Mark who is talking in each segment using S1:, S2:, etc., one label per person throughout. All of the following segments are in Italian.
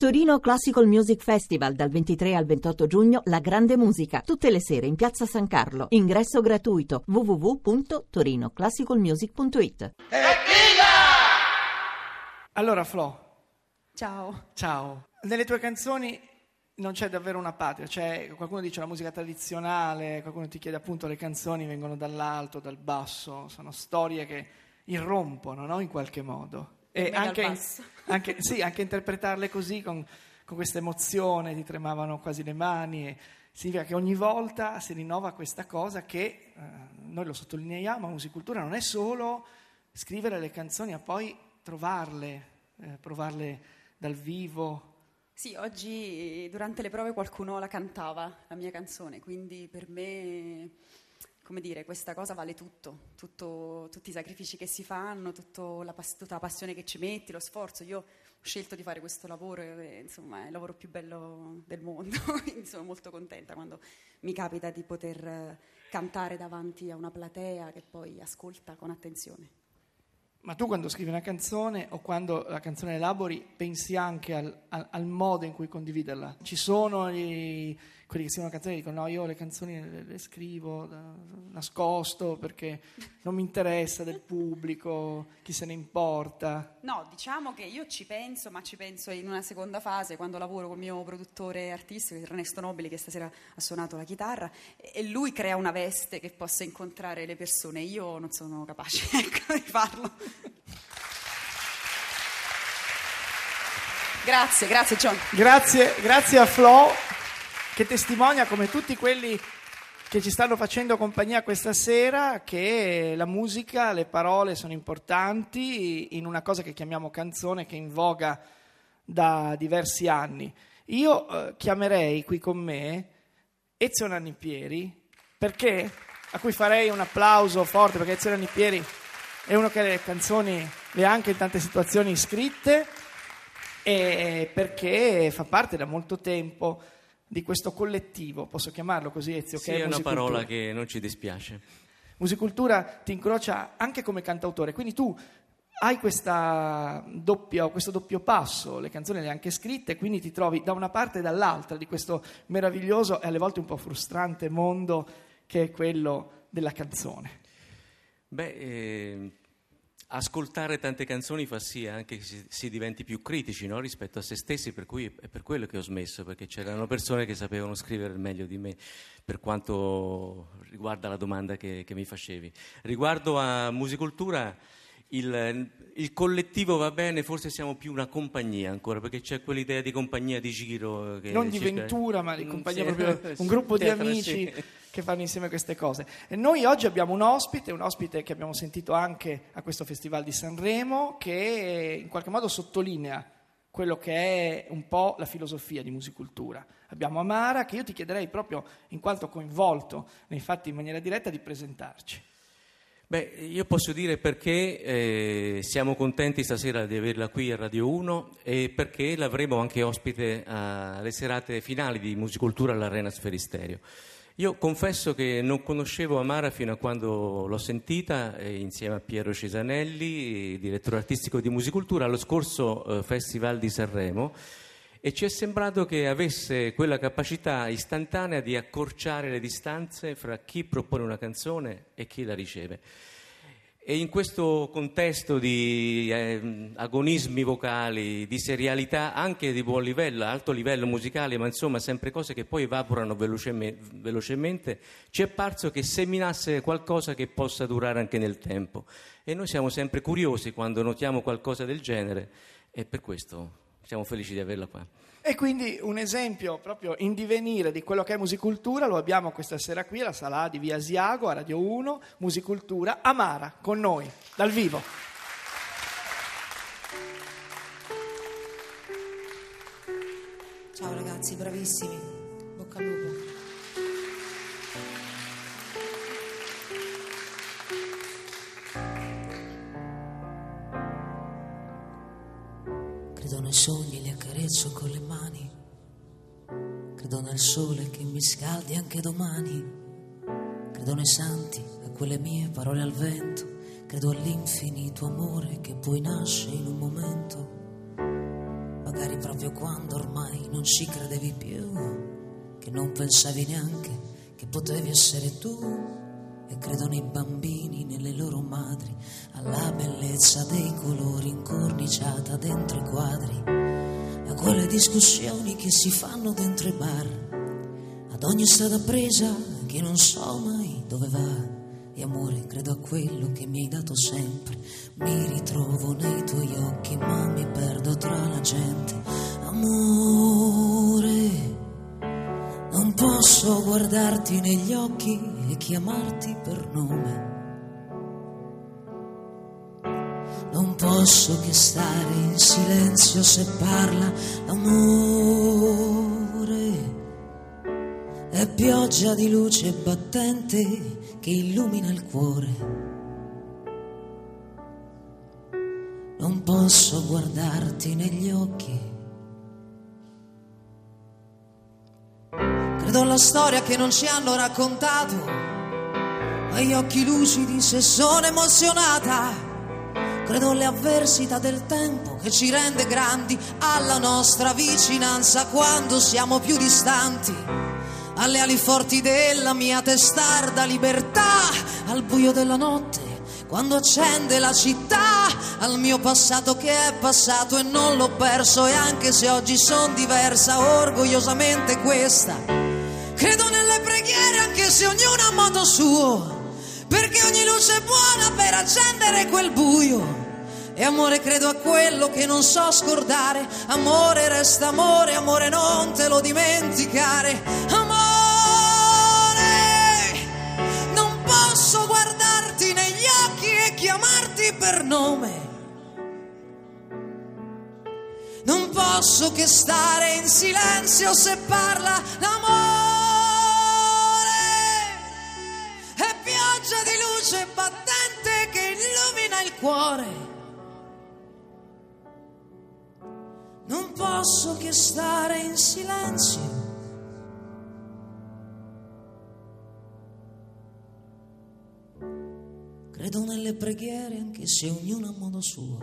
S1: Torino Classical Music Festival dal 23 al 28 giugno La Grande Musica, tutte le sere in Piazza San Carlo. Ingresso gratuito www.torinoclassicalmusic.it.
S2: Allora Flo,
S3: Ciao.
S2: ciao. Nelle tue canzoni non c'è davvero una patria, c'è, qualcuno dice la musica tradizionale, qualcuno ti chiede appunto le canzoni vengono dall'alto, dal basso, sono storie che irrompono no? in qualche modo. E
S3: Me dal
S2: anche,
S3: basso.
S2: Anche- sì, anche interpretarle così con, con questa emozione, ti tremavano quasi le mani, e significa che ogni volta si rinnova questa cosa che eh, noi lo sottolineiamo, musicultura non è solo scrivere le canzoni, ma poi trovarle, eh, provarle dal vivo.
S3: Sì, oggi durante le prove qualcuno la cantava, la mia canzone, quindi per me, come dire, questa cosa vale tutto, tutto- tutti i sacrifici che si fanno, la tutta la passione che ci metti, lo sforzo. Io ho scelto di fare questo lavoro, e, insomma, è il lavoro più bello del mondo, quindi sono molto contenta quando mi capita di poter cantare davanti a una platea che poi ascolta con attenzione.
S2: Ma tu quando scrivi una canzone o quando la canzone elabori pensi anche al, al- al modo in cui condividerla. Ci sono i- quelli che scrivono canzoni e dicono no, io le canzoni le, le scrivo da- nascosto perché non mi interessa del pubblico, chi se ne importa.
S3: No, diciamo che io ci penso, ma ci penso in una seconda fase quando lavoro col mio produttore artistico, Ernesto Nobili, che stasera ha suonato la chitarra, e lui crea una veste che possa incontrare le persone. Io non sono capace ecco, di farlo. Grazie, grazie John.
S2: Grazie, grazie a Flo che testimonia come tutti quelli che ci stanno facendo compagnia questa sera che la musica, le parole sono importanti in una cosa che chiamiamo canzone che è in voga da diversi anni. Io eh, chiamerei qui con me Ezio Nannipieri perché a cui farei un applauso forte perché Ezio Nannipieri è uno che le canzoni le ha anche in tante situazioni scritte e perché fa parte da molto tempo di questo collettivo, posso chiamarlo così Ezio,
S4: Sì,
S2: che
S4: è una
S2: Musicultura.
S4: parola che non ci dispiace.
S2: Musicultura ti incrocia anche come cantautore, quindi tu hai doppia- questo doppio passo, le canzoni le hai anche scritte, quindi ti trovi da una parte e dall'altra di questo meraviglioso e alle volte un po' frustrante mondo che è quello della canzone.
S4: Beh, eh, ascoltare tante canzoni fa sì anche che si, si diventi più critici no? rispetto a se stessi, per cui è per quello che ho smesso, perché c'erano persone che sapevano scrivere meglio di me, per quanto riguarda la domanda che, che mi facevi. Riguardo a musicultura, il, il collettivo va bene, forse siamo più una compagnia ancora, perché c'è quell'idea di compagnia di giro. Che
S2: non di
S4: cerca-
S2: Ventura, ma di
S4: Mm,
S2: compagnia
S4: sì.
S2: proprio un gruppo di amici
S4: sì.
S2: Che fanno insieme queste cose. E noi oggi abbiamo un ospite, un ospite che abbiamo sentito anche a questo Festival di Sanremo, che in qualche modo sottolinea quello che è un po' la filosofia di musicultura. Abbiamo Amara, che io ti chiederei proprio, in quanto coinvolto nei fatti in maniera diretta, di presentarci.
S4: Beh, io posso dire perché eh, siamo contenti stasera di averla qui a Radio 1 e perché l'avremo anche ospite alle serate finali di Musicultura all'Arena Sferisterio. Io confesso che non conoscevo Amara fino a quando l'ho sentita eh, insieme a Piero Cesanelli, direttore artistico di Musicultura, allo scorso eh, Festival di Sanremo e ci è sembrato che avesse quella capacità istantanea di accorciare le distanze fra chi propone una canzone e chi la riceve. E in questo contesto di eh, agonismi vocali, di serialità anche di buon livello, alto livello musicale, ma insomma sempre cose che poi evaporano veloceme- velocemente, ci è parso che seminasse qualcosa che possa durare anche nel tempo. E noi siamo sempre curiosi quando notiamo qualcosa del genere e per questo siamo felici di averla qua.
S2: E quindi un esempio proprio in divenire di quello che è musicultura lo abbiamo questa sera qui alla sala di Via Asiago, a Radio 1, Musicultura, Amara, con noi, dal vivo.
S5: Ciao ragazzi, bravissimi. Credo nei sogni, li accarezzo con le mani. Credo nel sole che mi scaldi anche domani. Credo nei santi, a quelle mie parole al vento. Credo all'infinito amore che poi nasce in un momento magari proprio quando ormai non ci credevi più, che non pensavi neanche che potevi essere tu. E credono i bambini nelle loro madri, alla bellezza dei colori incorniciata dentro i quadri, a quelle discussioni che si fanno dentro i bar, ad ogni strada presa che non so mai dove va. E amore, credo a quello che mi hai dato sempre. Mi ritrovo nei tuoi occhi, ma mi perdo tra la gente. Amore, posso guardarti negli occhi e chiamarti per nome. Non posso che stare in silenzio se parla l'amore. È pioggia di luce battente che illumina il cuore. Non posso guardarti negli occhi. Credo alla storia che non ci hanno raccontato, agli occhi lucidi se sono emozionata. Credo alle avversità del tempo che ci rende grandi, alla nostra vicinanza quando siamo più distanti. Alle ali forti della mia testarda libertà, al buio della notte, quando accende la città, al mio passato che è passato e non l'ho perso. E anche se oggi sono diversa, orgogliosamente questa. Credo nelle preghiere anche se ognuno ha modo suo, perché ogni luce è buona per accendere quel buio. E amore credo a quello che non so scordare, amore resta amore, amore non te lo dimenticare, amore non posso guardarti negli occhi e chiamarti per nome. Non posso che stare in silenzio se parla l'amore. Posso che stare in silenzio. Credo nelle preghiere anche se ognuno a modo suo,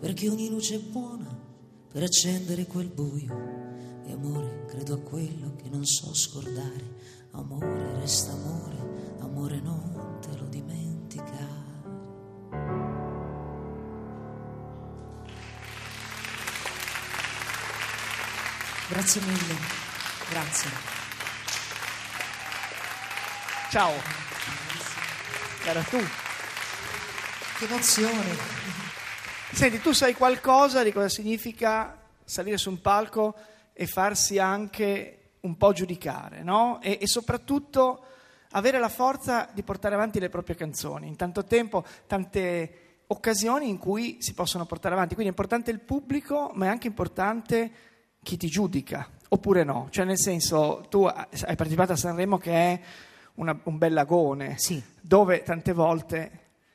S5: perché ogni luce è buona per accendere quel buio. E amore, credo a quello che non so scordare. Amore, resta amore, amore non te lo dimenticare. Grazie mille, grazie.
S2: Ciao. Era tu.
S5: Che emozione.
S2: Senti, tu sai qualcosa di cosa significa salire su un palco e farsi anche un po' giudicare, no? E, e soprattutto avere la forza di portare avanti le proprie canzoni. In tanto tempo, tante occasioni in cui si possono portare avanti. Quindi è importante il pubblico, ma è anche importante chi ti giudica, oppure no. Cioè, nel senso, tu hai partecipato a Sanremo che è una, un bel lagone,
S6: Sì.
S2: dove tante volte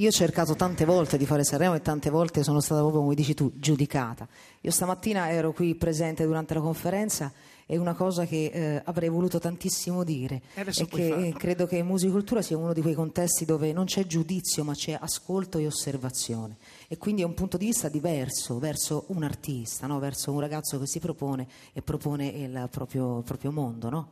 S6: Io ho cercato tante volte di fare Sanremo e tante volte sono stata proprio, come dici tu, giudicata. Io stamattina ero qui presente durante la conferenza e una cosa che eh, avrei voluto tantissimo dire
S2: E
S6: è
S2: puoi
S6: che
S2: farlo.
S6: credo che musicultura sia uno di quei contesti dove non c'è giudizio ma c'è ascolto e osservazione e quindi è un punto di vista diverso verso un artista, no? verso un ragazzo che si propone e propone il proprio, il proprio mondo. No?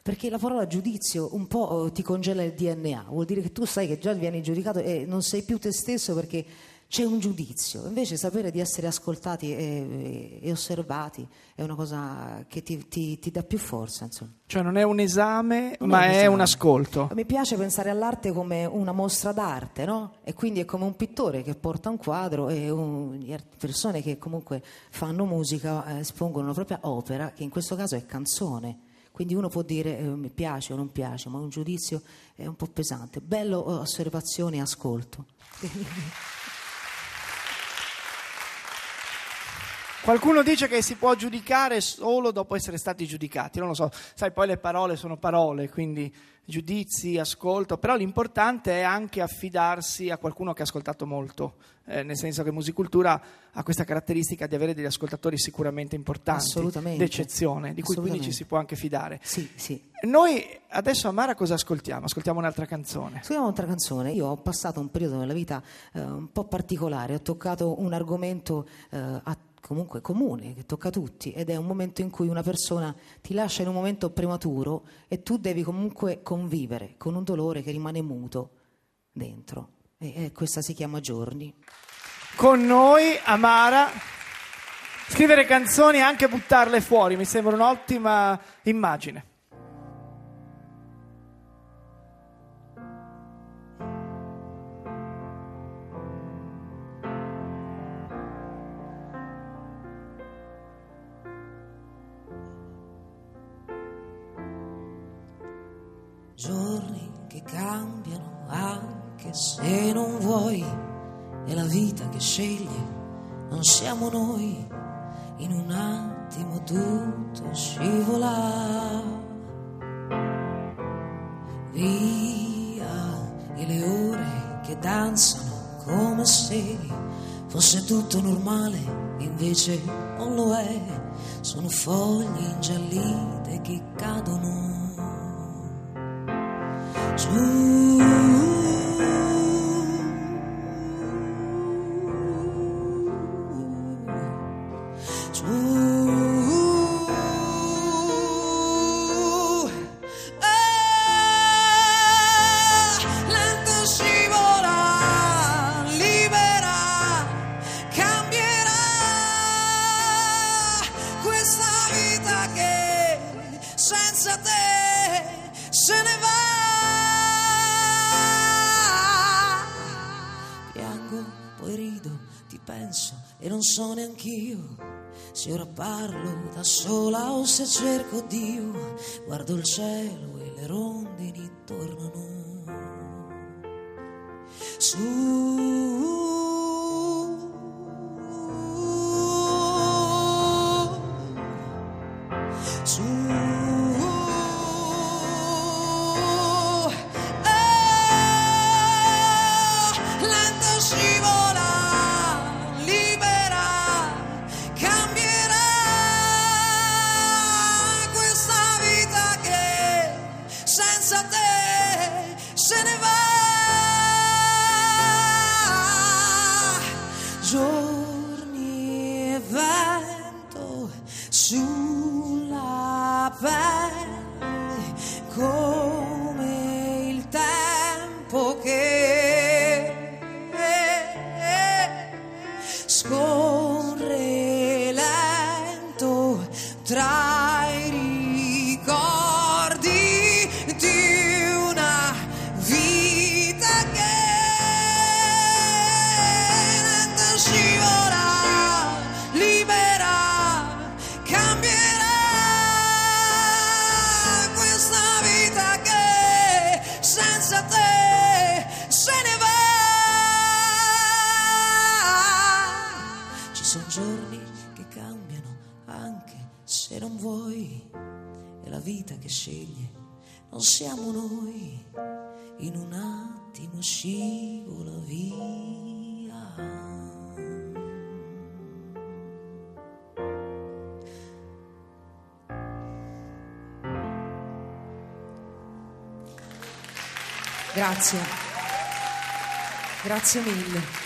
S6: Perché la parola giudizio un po' eh, ti congela il DNA, vuol dire che tu sai che già vieni giudicato e non sei più te stesso perché c'è un giudizio. Invece sapere di essere ascoltati e, e osservati è una cosa che ti, ti- ti dà più forza. Insomma.
S2: Cioè non è un esame,
S6: Non
S2: ma
S6: un
S2: è
S6: esame.
S2: un ascolto.
S6: Mi piace pensare all'arte come una mostra d'arte, no? E quindi è come un pittore che porta un quadro e un- persone che comunque fanno musica eh, espongono la propria opera, che in questo caso è canzone. Quindi uno può dire eh, mi piace o non piace, ma un giudizio è un po' pesante. Bello eh, osservazione e ascolto.
S2: Qualcuno dice che si può giudicare solo dopo essere stati giudicati, non lo so, sai, poi le parole sono parole, quindi giudizi, ascolto, però l'importante è anche affidarsi a qualcuno che ha ascoltato molto, eh, nel senso che Musicultura ha questa caratteristica di avere degli ascoltatori sicuramente importanti,
S6: Assolutamente.
S2: d'eccezione, di cui quindi ci si può anche fidare.
S6: Sì, sì.
S2: Noi adesso a Mara cosa ascoltiamo? Ascoltiamo un'altra canzone.
S6: Scriviamo un'altra canzone. Io ho passato un periodo nella vita eh, un po' particolare, ho toccato un argomento eh, a- comunque comune, che tocca a tutti ed è un momento in cui una persona ti lascia in un momento prematuro e tu devi comunque convivere con un dolore che rimane muto dentro. E, e questa si chiama Giorni.
S2: Con noi Amara. Scrivere canzoni e anche buttarle fuori mi sembra un'ottima immagine.
S5: Giorni che cambiano anche se non vuoi, è la vita che sceglie, non siamo noi, in un attimo tutto scivola. Via e le ore che danzano come se fosse tutto normale, invece non lo è, sono foglie ingiallite che cadono 主。Se ora parlo da sola o se cerco Dio. Guardo il cielo e le rondini tornano su. Sono giorni che cambiano anche se non vuoi è la vita che sceglie non siamo noi in un attimo scivola via
S6: Grazie. Grazie mille.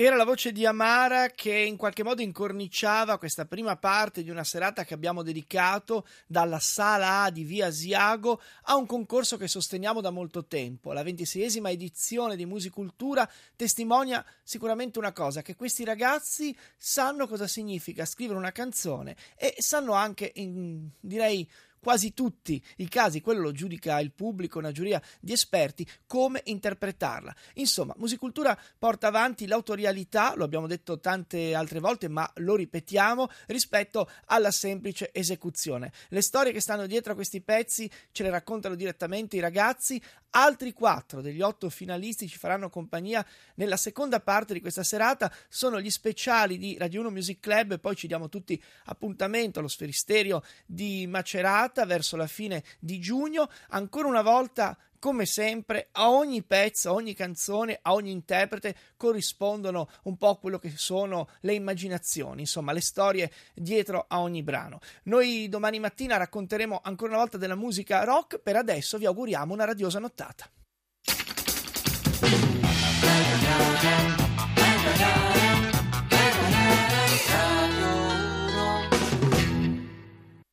S2: Era la voce di Amara che in qualche modo incorniciava questa prima parte di una serata che abbiamo dedicato dalla sala A di Via Asiago a un concorso che sosteniamo da molto tempo. La ventiseiesima edizione di Musicultura testimonia sicuramente una cosa, che questi ragazzi sanno cosa significa scrivere una canzone e sanno anche, in, direi, quasi tutti i casi, quello lo giudica il pubblico, una giuria di esperti, come interpretarla. Insomma, Musicultura porta avanti l'autorialità, lo abbiamo detto tante altre volte, ma lo ripetiamo, rispetto alla semplice esecuzione. Le storie che stanno dietro a questi pezzi ce le raccontano direttamente i ragazzi, altri quattro degli otto finalisti ci faranno compagnia nella seconda parte di questa serata, sono gli speciali di Radio 1 Music Club e poi ci diamo tutti appuntamento allo sferisterio di Macerata verso la fine di giugno. Ancora una volta, come sempre, a ogni pezzo, a ogni canzone, a ogni interprete corrispondono un po' quello che sono le immaginazioni, insomma, le storie dietro a ogni brano. Noi domani mattina racconteremo ancora una volta della musica rock. Per adesso vi auguriamo una radiosa nottata.